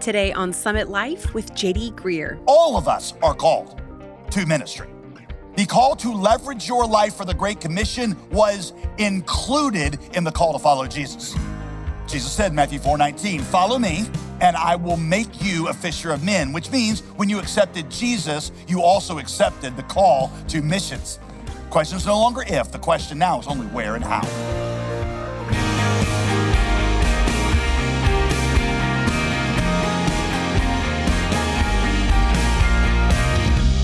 Today on Summit Life with JD Greear. All of us are called to ministry. The call to leverage your life for the Great Commission was included in the call to follow Jesus. Jesus said in Matthew 4 19, Follow me, and I will make you a fisher of men, which means when you accepted Jesus, you also accepted the call to missions. The question is no longer if, the question now is only where and how.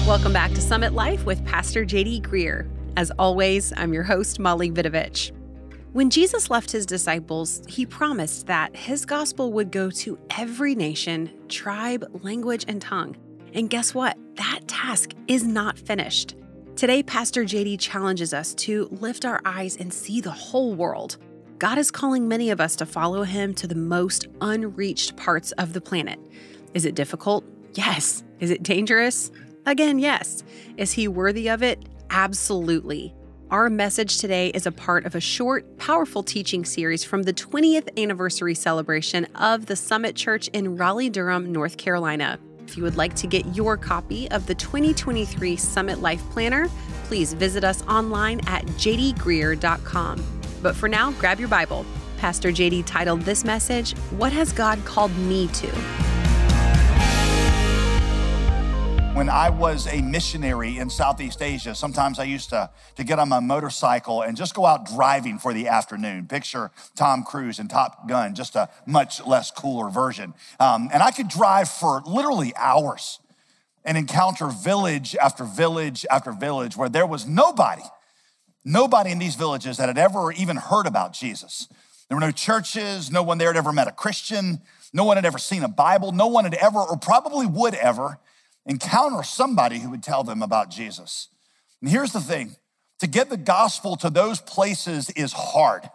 Welcome back to Summit Life with Pastor JD Greear. As always, I'm your host, Molly Vidovich. When Jesus left his disciples, he promised that his gospel would go to every nation, tribe, language, and tongue. And guess what? That task is not finished. Today, Pastor JD challenges us to lift our eyes and see the whole world. God is calling many of us to follow him to the most unreached parts of the planet. Is it difficult? Yes. Is it dangerous? Again, yes. Is he worthy of it? Absolutely. Our message today is a part of a short, powerful teaching series from the 20th anniversary celebration of the Summit Church in Raleigh, Durham, North Carolina. If you would like to get your copy of the 2023 Summit Life Planner, please visit us online at jdgreear.com. But for now, grab your Bible. Pastor JD titled this message, What Has God Called Me to? When I was a missionary in Southeast Asia, sometimes I used to, to get on my motorcycle and just go out driving for the afternoon. Picture Tom Cruise and Top Gun, just a much less cooler version. Um, and I could drive for literally hours and encounter village after village after village where there was nobody, nobody in these villages that had ever even heard about Jesus. There were no churches, no one there had ever met a Christian, no one had ever seen a Bible, no one had ever, or probably would ever, encounter somebody who would tell them about Jesus. And here's the thing to get the gospel to those places is hard.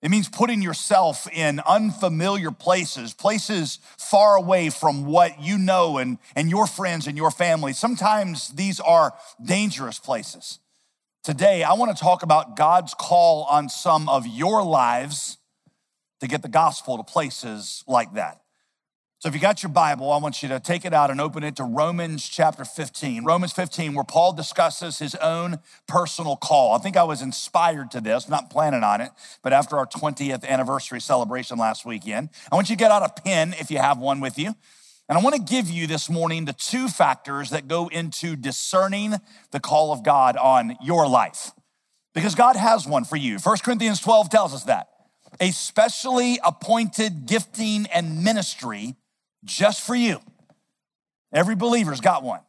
It means putting yourself in unfamiliar places, places far away from what you know and, and your friends and your family. Sometimes these are dangerous places. Today, I want to talk about God's call on some of your lives to get the gospel to places like that. So if you got your Bible, I want you to take it out and open it to Romans chapter 15. Romans 15, where Paul discusses his own personal call. I think I was inspired to this, not planning on it, but after our 20th anniversary celebration last weekend, I want you to get out a pen if you have one with you. And I want to give you this morning the two factors that go into discerning the call of God on your life. Because God has one for you. 1 Corinthians 12 tells us that. A specially appointed gifting and ministry just for you. Every believer's got one.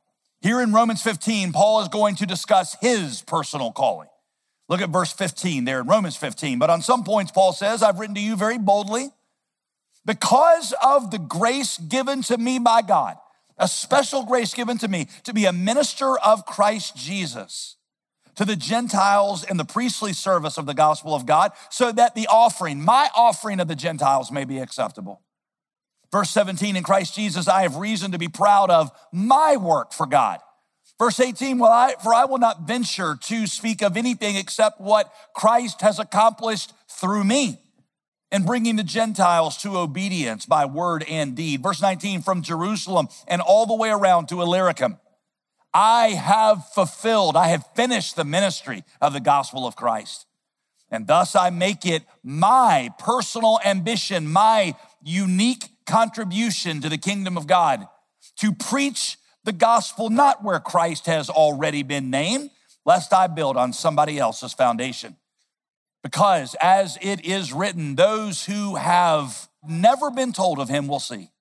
Here in Romans 15, Paul is going to discuss his personal calling. Look at verse 15 there in Romans 15. But on some points, Paul says, I've written to you very boldly because of the grace given to me by God, a special grace given to me to be a minister of Christ Jesus to the Gentiles in the priestly service of the gospel of God, so that the offering, my offering of the Gentiles, may be acceptable. Verse 17, in Christ Jesus, I have reason to be proud of my work for God. Verse 18, well, I, for I will not venture to speak of anything except what Christ has accomplished through me in bringing the Gentiles to obedience by word and deed. Verse 19, from Jerusalem and all the way around to Illyricum, I have fulfilled, I have finished the ministry of the gospel of Christ. And thus I make it my personal ambition, my unique contribution to the kingdom of God to preach the gospel not where Christ has already been named, lest I build on somebody else's foundation. Because as it is written, those who have never been told of him will see,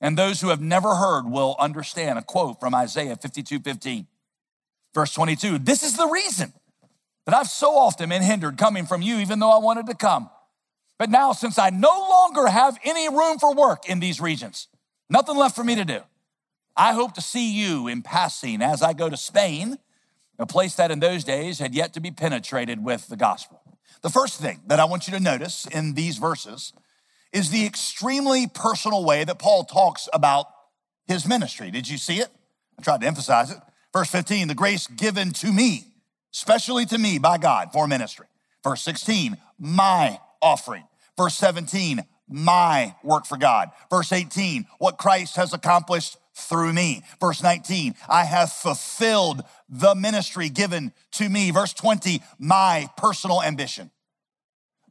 and those who have never heard will understand. A quote from Isaiah 52 15, verse 22. This is the reason that I've so often been hindered coming from you, even though I wanted to come. But now, since I no longer have any room for work in these regions, nothing left for me to do, I hope to see you in passing as I go to Spain, a place that in those days had yet to be penetrated with the gospel. The first thing that I want you to notice in these verses is the extremely personal way that Paul talks about his ministry. Did you see it? I tried to emphasize it. Verse 15, the grace given to me, specially to me by God for ministry. Verse 16, my offering. Verse 17, my work for God. Verse 18, what Christ has accomplished through me. Verse 19, I have fulfilled the ministry given to me. Verse 20, my personal ambition.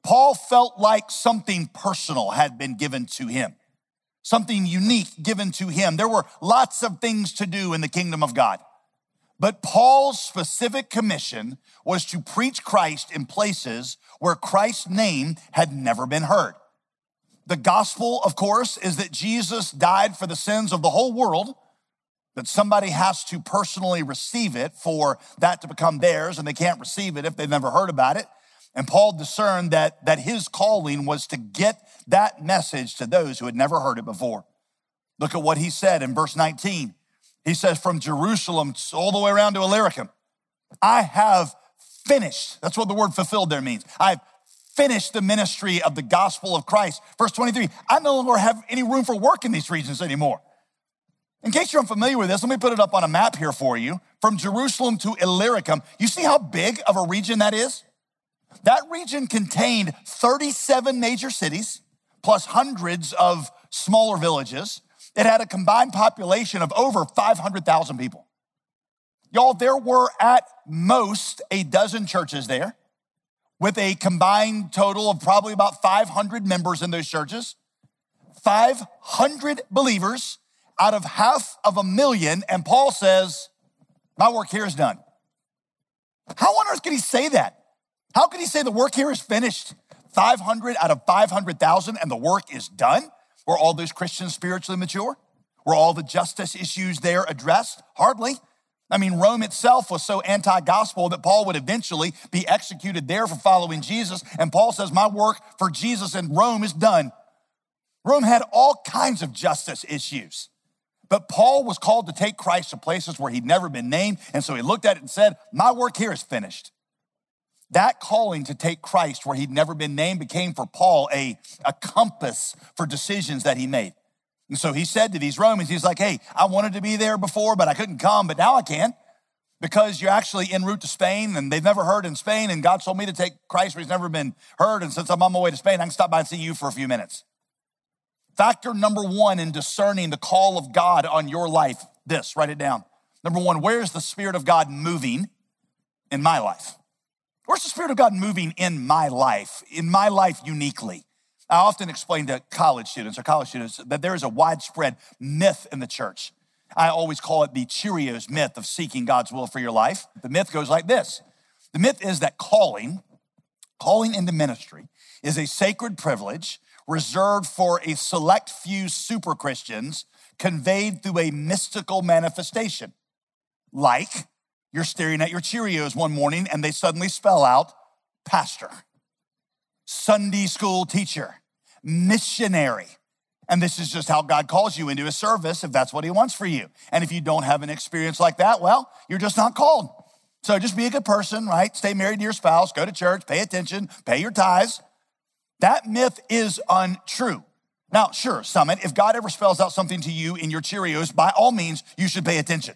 Paul felt like something personal had been given to him, something unique given to him. There were lots of things to do in the kingdom of God. But Paul's specific commission was to preach Christ in places where Christ's name had never been heard. The gospel, of course, is that Jesus died for the sins of the whole world, but somebody has to personally receive it for that to become theirs, and they can't receive it if they've never heard about it. And Paul discerned that, that his calling was to get that message to those who had never heard it before. Look at what he said in verse 19. He says, From Jerusalem all the way around to Illyricum, I have finished. That's what the word fulfilled there means. I've finished the ministry of the gospel of Christ. Verse 23, I no longer have any room for work in these regions anymore. In case you're unfamiliar with this, let me put it up on a map here for you. From Jerusalem to Illyricum, you see how big of a region that is? That region contained 37 major cities, plus hundreds of smaller villages. It had a combined population of over 500,000 people. Y'all, there were at most a dozen churches there with a combined total of probably about 500 members in those churches. 500 believers out of half of a million. And Paul says, My work here is done. How on earth could he say that? How could he say the work here is finished? 500 out of 500,000 and the work is done? Were all those Christians spiritually mature? Were all the justice issues there addressed? Hardly. I mean, Rome itself was so anti gospel that Paul would eventually be executed there for following Jesus. And Paul says, My work for Jesus in Rome is done. Rome had all kinds of justice issues. But Paul was called to take Christ to places where he'd never been named. And so he looked at it and said, My work here is finished. That calling to take Christ where he'd never been named became for Paul a, a compass for decisions that he made. And so he said to these Romans, he's like, hey, I wanted to be there before, but I couldn't come, but now I can because you're actually en route to Spain and they've never heard in Spain. And God told me to take Christ where he's never been heard. And since I'm on my way to Spain, I can stop by and see you for a few minutes. Factor number one in discerning the call of God on your life this, write it down. Number one, where's the Spirit of God moving in my life? Where's the Spirit of God moving in my life, in my life uniquely? I often explain to college students or college students that there is a widespread myth in the church. I always call it the Cheerios myth of seeking God's will for your life. The myth goes like this The myth is that calling, calling into ministry, is a sacred privilege reserved for a select few super Christians conveyed through a mystical manifestation. Like you're staring at your Cheerios one morning and they suddenly spell out pastor, Sunday school teacher, missionary. And this is just how God calls you into his service if that's what He wants for you. And if you don't have an experience like that, well, you're just not called. So just be a good person, right? Stay married to your spouse, go to church, pay attention, pay your tithes. That myth is untrue. Now, sure, Summit, if God ever spells out something to you in your Cheerios, by all means, you should pay attention.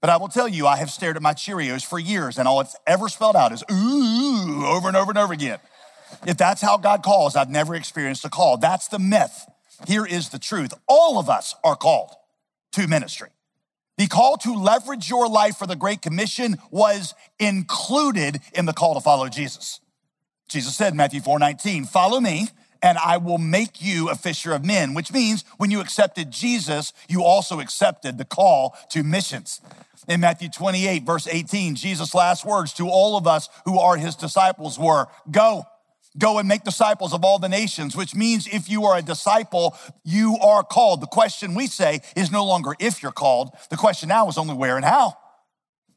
But I will tell you, I have stared at my Cheerios for years, and all it's ever spelled out is ooh over and over and over again. If that's how God calls, I've never experienced a call. That's the myth. Here is the truth. All of us are called to ministry. The call to leverage your life for the Great Commission was included in the call to follow Jesus. Jesus said in Matthew 4 19, follow me and I will make you a fisher of men, which means when you accepted Jesus, you also accepted the call to missions. In Matthew 28, verse 18, Jesus' last words to all of us who are his disciples were, Go, go and make disciples of all the nations, which means if you are a disciple, you are called. The question we say is no longer if you're called. The question now is only where and how.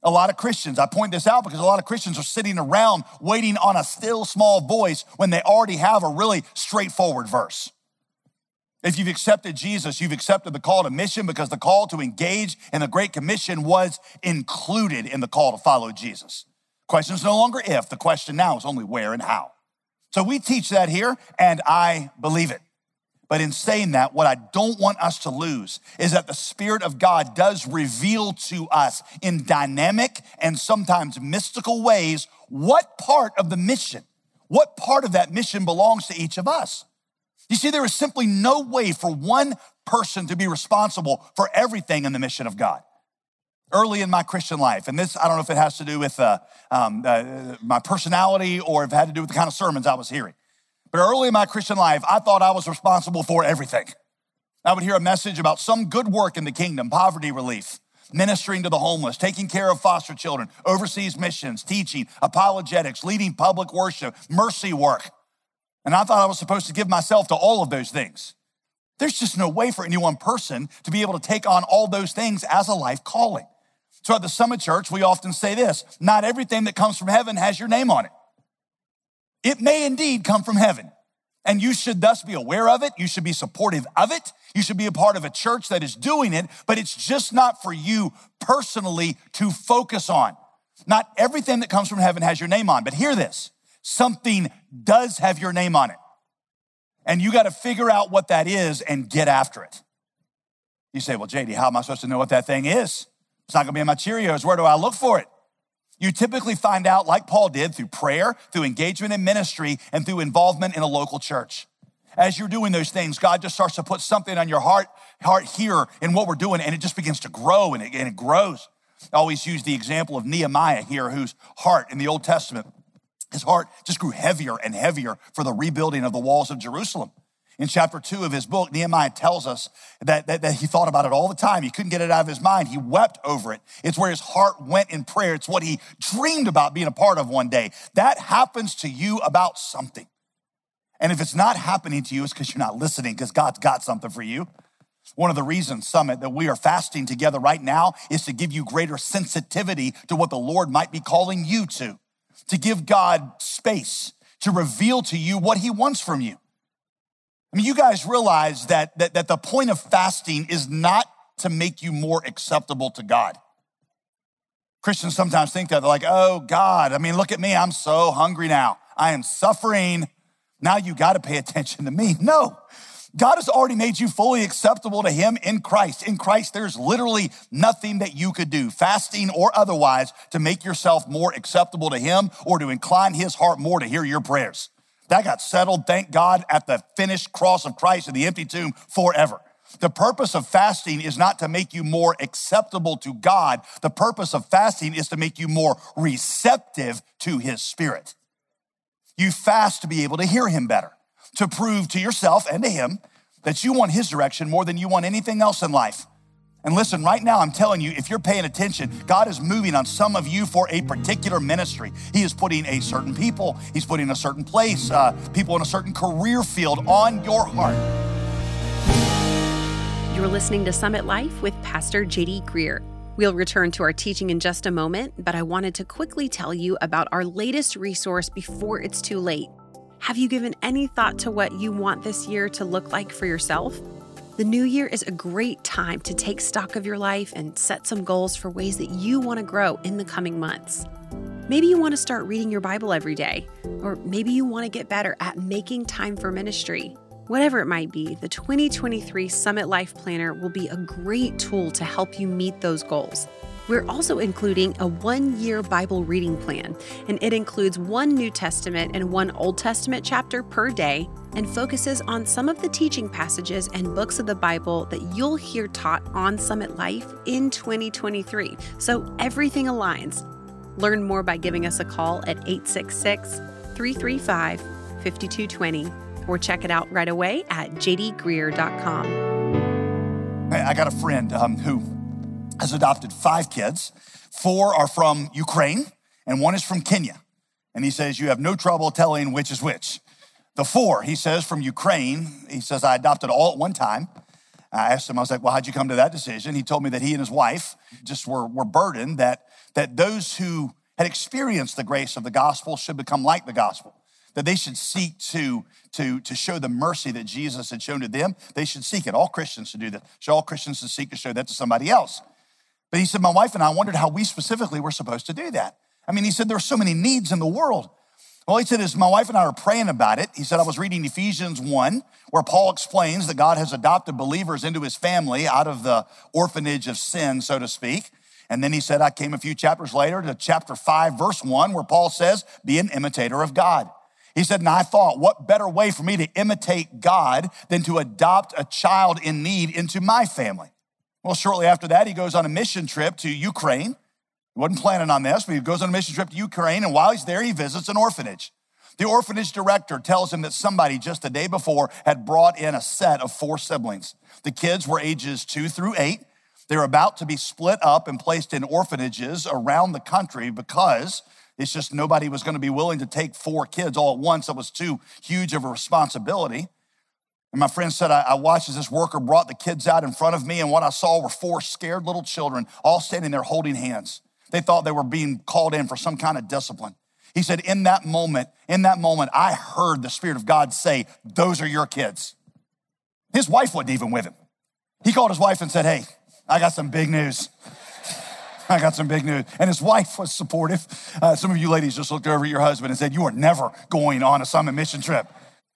A lot of Christians, I point this out because a lot of Christians are sitting around waiting on a still small voice when they already have a really straightforward verse. If you've accepted Jesus, you've accepted the call to mission because the call to engage in the Great Commission was included in the call to follow Jesus. Question is no longer if, the question now is only where and how. So we teach that here, and I believe it. But in saying that, what I don't want us to lose is that the Spirit of God does reveal to us in dynamic and sometimes mystical ways what part of the mission, what part of that mission belongs to each of us. You see, there is simply no way for one person to be responsible for everything in the mission of God. Early in my Christian life, and this, I don't know if it has to do with uh, um, uh, my personality or if it had to do with the kind of sermons I was hearing. But early in my Christian life, I thought I was responsible for everything. I would hear a message about some good work in the kingdom, poverty relief, ministering to the homeless, taking care of foster children, overseas missions, teaching, apologetics, leading public worship, mercy work. And I thought I was supposed to give myself to all of those things. There's just no way for any one person to be able to take on all those things as a life calling. So at the Summit Church, we often say this not everything that comes from heaven has your name on it. It may indeed come from heaven. And you should thus be aware of it. You should be supportive of it. You should be a part of a church that is doing it, but it's just not for you personally to focus on. Not everything that comes from heaven has your name on, but hear this something does have your name on it. And you got to figure out what that is and get after it. You say, Well, JD, how am I supposed to know what that thing is? It's not gonna be in my Cheerios. Where do I look for it? You typically find out, like Paul did, through prayer, through engagement in ministry, and through involvement in a local church. As you're doing those things, God just starts to put something on your heart, heart here in what we're doing, and it just begins to grow and it, and it grows. I always use the example of Nehemiah here, whose heart in the Old Testament, his heart just grew heavier and heavier for the rebuilding of the walls of Jerusalem. In chapter two of his book, Nehemiah tells us that, that, that, he thought about it all the time. He couldn't get it out of his mind. He wept over it. It's where his heart went in prayer. It's what he dreamed about being a part of one day. That happens to you about something. And if it's not happening to you, it's because you're not listening, because God's got something for you. One of the reasons, Summit, that we are fasting together right now is to give you greater sensitivity to what the Lord might be calling you to, to give God space to reveal to you what he wants from you. I mean, you guys realize that, that, that the point of fasting is not to make you more acceptable to God. Christians sometimes think that they're like, oh, God, I mean, look at me. I'm so hungry now. I am suffering. Now you got to pay attention to me. No, God has already made you fully acceptable to Him in Christ. In Christ, there's literally nothing that you could do, fasting or otherwise, to make yourself more acceptable to Him or to incline His heart more to hear your prayers. That got settled, thank God, at the finished cross of Christ in the empty tomb forever. The purpose of fasting is not to make you more acceptable to God. The purpose of fasting is to make you more receptive to His Spirit. You fast to be able to hear Him better, to prove to yourself and to Him that you want His direction more than you want anything else in life. And listen, right now, I'm telling you, if you're paying attention, God is moving on some of you for a particular ministry. He is putting a certain people, He's putting a certain place, uh, people in a certain career field on your heart. You're listening to Summit Life with Pastor JD Greear. We'll return to our teaching in just a moment, but I wanted to quickly tell you about our latest resource before it's too late. Have you given any thought to what you want this year to look like for yourself? The new year is a great time to take stock of your life and set some goals for ways that you want to grow in the coming months. Maybe you want to start reading your Bible every day, or maybe you want to get better at making time for ministry. Whatever it might be, the 2023 Summit Life Planner will be a great tool to help you meet those goals. We're also including a one year Bible reading plan, and it includes one New Testament and one Old Testament chapter per day and focuses on some of the teaching passages and books of the Bible that you'll hear taught on Summit Life in 2023. So everything aligns. Learn more by giving us a call at 866 335 5220 or check it out right away at jdgreear.com. I got a friend um, who has adopted five kids. Four are from Ukraine, and one is from Kenya. And he says, You have no trouble telling which is which. The four, he says, from Ukraine, he says, I adopted all at one time. I asked him, I was like, Well, how'd you come to that decision? He told me that he and his wife just were, were burdened that, that those who had experienced the grace of the gospel should become like the gospel that they should seek to, to, to show the mercy that Jesus had shown to them. They should seek it. All Christians should do that. Should all Christians should seek to show that to somebody else. But he said, My wife and I wondered how we specifically were supposed to do that. I mean, he said, There are so many needs in the world. Well, he said, as my wife and I were praying about it, he said, I was reading Ephesians 1, where Paul explains that God has adopted believers into his family out of the orphanage of sin, so to speak. And then he said, I came a few chapters later to chapter 5, verse 1, where Paul says, Be an imitator of God. He said, and I thought, what better way for me to imitate God than to adopt a child in need into my family? Well, shortly after that, he goes on a mission trip to Ukraine. He wasn't planning on this, but he goes on a mission trip to Ukraine, and while he's there, he visits an orphanage. The orphanage director tells him that somebody just the day before had brought in a set of four siblings. The kids were ages two through eight. They were about to be split up and placed in orphanages around the country because it's just nobody was going to be willing to take four kids all at once. It was too huge of a responsibility. And my friend said, I, I watched as this worker brought the kids out in front of me, and what I saw were four scared little children all standing there holding hands. They thought they were being called in for some kind of discipline. He said, In that moment, in that moment, I heard the Spirit of God say, Those are your kids. His wife wasn't even with him. He called his wife and said, Hey, I got some big news. I got some big news. And his wife was supportive. Uh, some of you ladies just looked over at your husband and said, You are never going on a summit mission trip.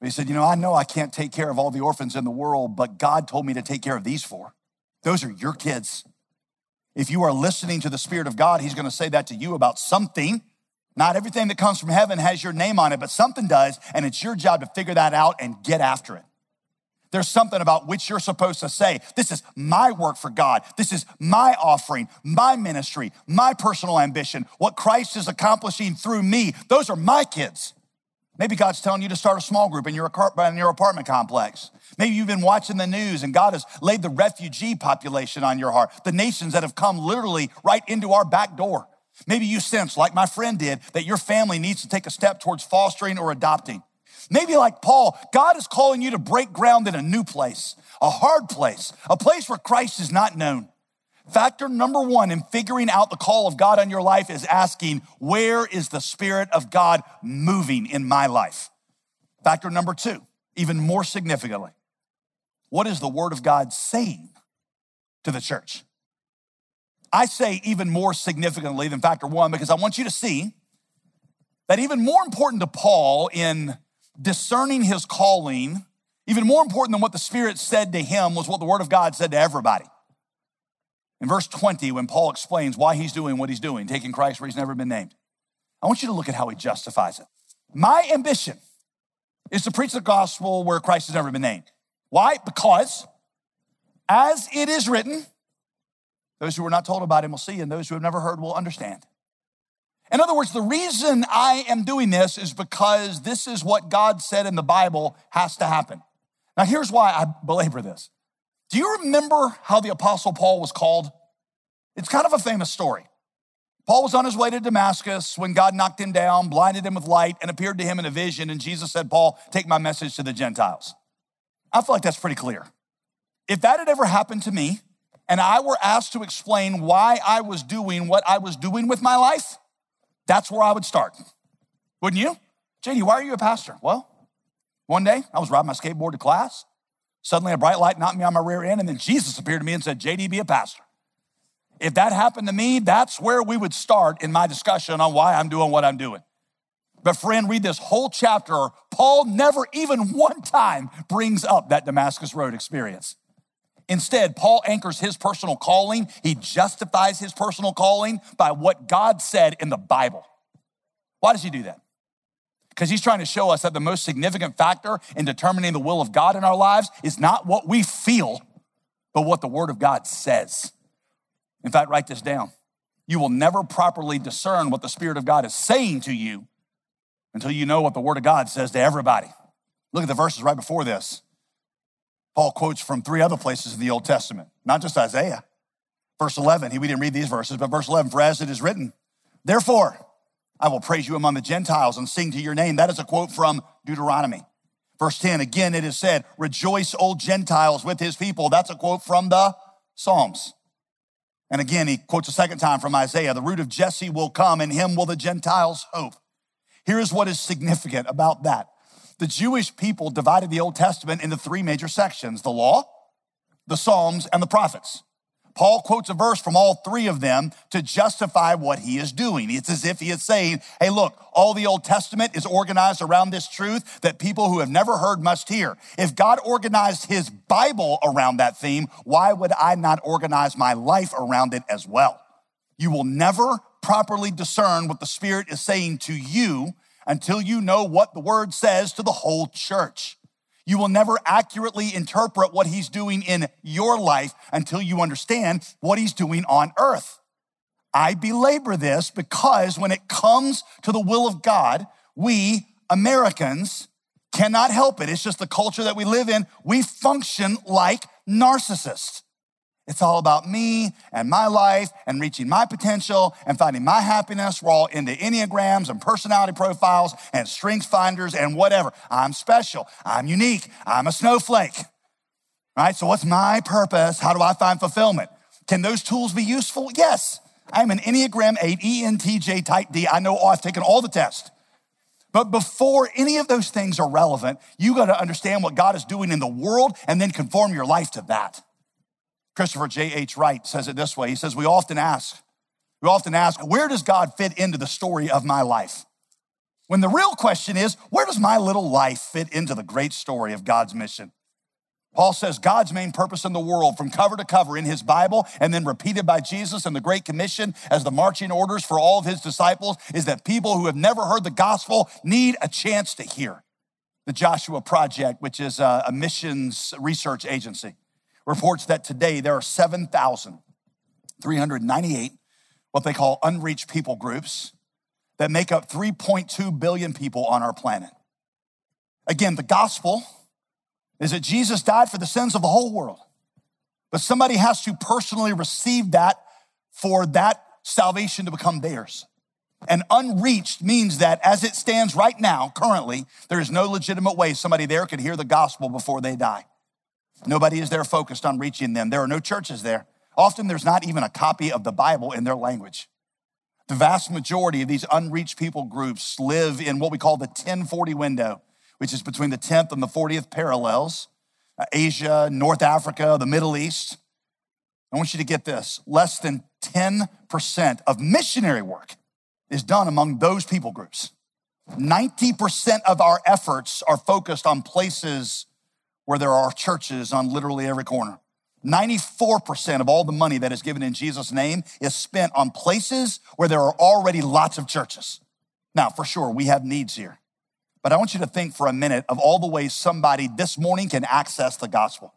He said, You know, I know I can't take care of all the orphans in the world, but God told me to take care of these four. Those are your kids. If you are listening to the Spirit of God, He's going to say that to you about something. Not everything that comes from heaven has your name on it, but something does, and it's your job to figure that out and get after it. There's something about which you're supposed to say, This is my work for God. This is my offering, my ministry, my personal ambition, what Christ is accomplishing through me. Those are my kids. Maybe God's telling you to start a small group in your, in your apartment complex. Maybe you've been watching the news and God has laid the refugee population on your heart, the nations that have come literally right into our back door. Maybe you sense, like my friend did, that your family needs to take a step towards fostering or adopting. Maybe like Paul, God is calling you to break ground in a new place, a hard place, a place where Christ is not known. Factor number one in figuring out the call of God on your life is asking, where is the Spirit of God moving in my life? Factor number two, even more significantly, what is the Word of God saying to the church? I say even more significantly than factor one because I want you to see that even more important to Paul in discerning his calling, even more important than what the Spirit said to him, was what the Word of God said to everybody. In verse 20, when Paul explains why he's doing what he's doing, taking Christ where he's never been named, I want you to look at how he justifies it. My ambition is to preach the gospel where Christ has never been named. Why? Because as it is written, those who were not told about him will see, and those who have never heard will understand. In other words, the reason I am doing this is because this is what God said in the Bible has to happen. Now, here's why I belabor this. Do you remember how the Apostle Paul was called? It's kind of a famous story. Paul was on his way to Damascus when God knocked him down, blinded him with light, and appeared to him in a vision. And Jesus said, Paul, take my message to the Gentiles. I feel like that's pretty clear. If that had ever happened to me, and I were asked to explain why I was doing what I was doing with my life, that's where I would start. Wouldn't you? JD, why are you a pastor? Well, one day I was riding my skateboard to class. Suddenly a bright light knocked me on my rear end, and then Jesus appeared to me and said, JD, be a pastor. If that happened to me, that's where we would start in my discussion on why I'm doing what I'm doing. But friend, read this whole chapter. Paul never even one time brings up that Damascus Road experience. Instead, Paul anchors his personal calling. He justifies his personal calling by what God said in the Bible. Why does he do that? Because he's trying to show us that the most significant factor in determining the will of God in our lives is not what we feel, but what the Word of God says. In fact, write this down. You will never properly discern what the Spirit of God is saying to you until you know what the Word of God says to everybody. Look at the verses right before this. Paul quotes from three other places in the Old Testament, not just Isaiah. Verse 11, we didn't read these verses, but verse 11, for as it is written, therefore I will praise you among the Gentiles and sing to your name. That is a quote from Deuteronomy. Verse 10, again it is said, rejoice, old Gentiles, with his people. That's a quote from the Psalms. And again, he quotes a second time from Isaiah, the root of Jesse will come, and him will the Gentiles hope. Here is what is significant about that the Jewish people divided the Old Testament into three major sections the law, the Psalms, and the prophets. Paul quotes a verse from all three of them to justify what he is doing. It's as if he is saying, Hey, look, all the Old Testament is organized around this truth that people who have never heard must hear. If God organized his Bible around that theme, why would I not organize my life around it as well? You will never properly discern what the Spirit is saying to you until you know what the word says to the whole church. You will never accurately interpret what he's doing in your life until you understand what he's doing on earth. I belabor this because when it comes to the will of God, we Americans cannot help it. It's just the culture that we live in. We function like narcissists. It's all about me and my life and reaching my potential and finding my happiness. We're all into Enneagrams and personality profiles and strength finders and whatever. I'm special. I'm unique. I'm a snowflake. Right? So, what's my purpose? How do I find fulfillment? Can those tools be useful? Yes. I'm an Enneagram 8 ENTJ type D. I know oh, I've taken all the tests. But before any of those things are relevant, you got to understand what God is doing in the world and then conform your life to that. Christopher J.H. Wright says it this way He says, We often ask, we often ask, where does God fit into the story of my life? When the real question is, where does my little life fit into the great story of God's mission? Paul says God's main purpose in the world, from cover to cover in his Bible, and then repeated by Jesus in the Great Commission as the marching orders for all of his disciples, is that people who have never heard the gospel need a chance to hear. The Joshua Project, which is a missions research agency, reports that today there are 7,398 what they call unreached people groups that make up 3.2 billion people on our planet. Again, the gospel is that Jesus died for the sins of the whole world, but somebody has to personally receive that for that salvation to become theirs. And unreached means that as it stands right now, currently, there is no legitimate way somebody there could hear the gospel before they die. Nobody is there focused on reaching them. There are no churches there. Often there's not even a copy of the Bible in their language. The vast majority of these unreached people groups live in what we call the 1040 window, which is between the 10th and the 40th parallels, uh, Asia, North Africa, the Middle East. I want you to get this less than 10% of missionary work is done among those people groups. 90% of our efforts are focused on places where there are churches on literally every corner. 94% of all the money that is given in Jesus' name is spent on places where there are already lots of churches. Now, for sure, we have needs here. But I want you to think for a minute of all the ways somebody this morning can access the gospel.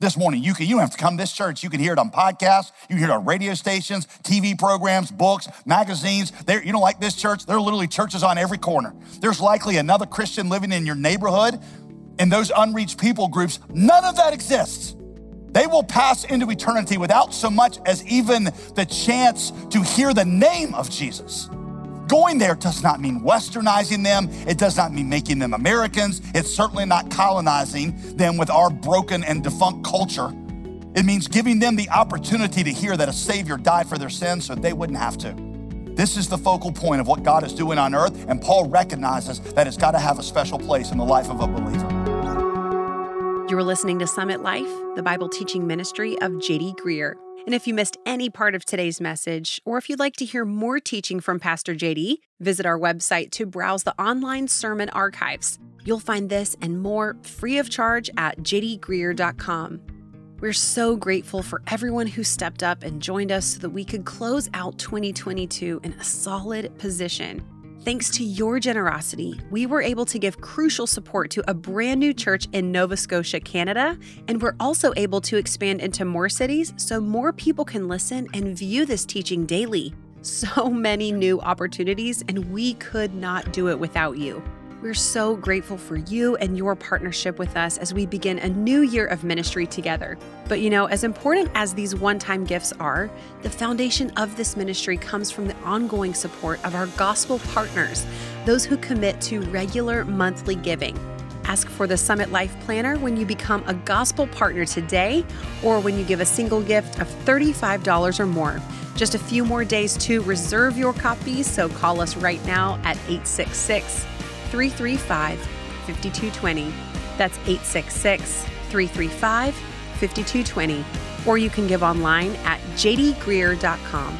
This morning, you can you don't have to come to this church. You can hear it on podcasts, you hear it on radio stations, TV programs, books, magazines. There, you don't like this church? There are literally churches on every corner. There's likely another Christian living in your neighborhood in those unreached people groups, none of that exists. They will pass into eternity without so much as even the chance to hear the name of Jesus. Going there does not mean westernizing them. It does not mean making them Americans. It's certainly not colonizing them with our broken and defunct culture. It means giving them the opportunity to hear that a Savior died for their sins so they wouldn't have to. This is the focal point of what God is doing on earth, and Paul recognizes that it's got to have a special place in the life of a believer. You're listening to Summit Life, the Bible teaching ministry of JD Greear. And if you missed any part of today's message, or if you'd like to hear more teaching from Pastor JD, visit our website to browse the online sermon archives. You'll find this and more free of charge at jdgreear.com. We're so grateful for everyone who stepped up and joined us so that we could close out 2022 in a solid position. Thanks to your generosity, we were able to give crucial support to a brand new church in Nova Scotia, Canada, and we're also able to expand into more cities so more people can listen and view this teaching daily. So many new opportunities, and we could not do it without you. We're so grateful for you and your partnership with us as we begin a new year of ministry together. But you know, as important as these one time gifts are, the foundation of this ministry comes from the ongoing support of our gospel partners, those who commit to regular monthly giving. Ask for the Summit Life Planner when you become a gospel partner today or when you give a single gift of $35 or more. Just a few more days to reserve your copy, so call us right now at 866 335 5220. That's 866 335 5220. Or you can give online at jdgreear.com.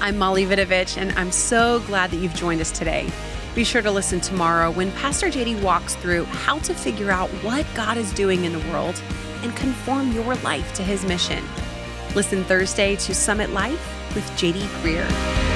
I'm Molly Vidovich, and I'm so glad that you've joined us today. Be sure to listen tomorrow when Pastor JD walks through how to figure out what God is doing in the world and conform your life to his mission. Listen Thursday to Summit Life with JD Greear.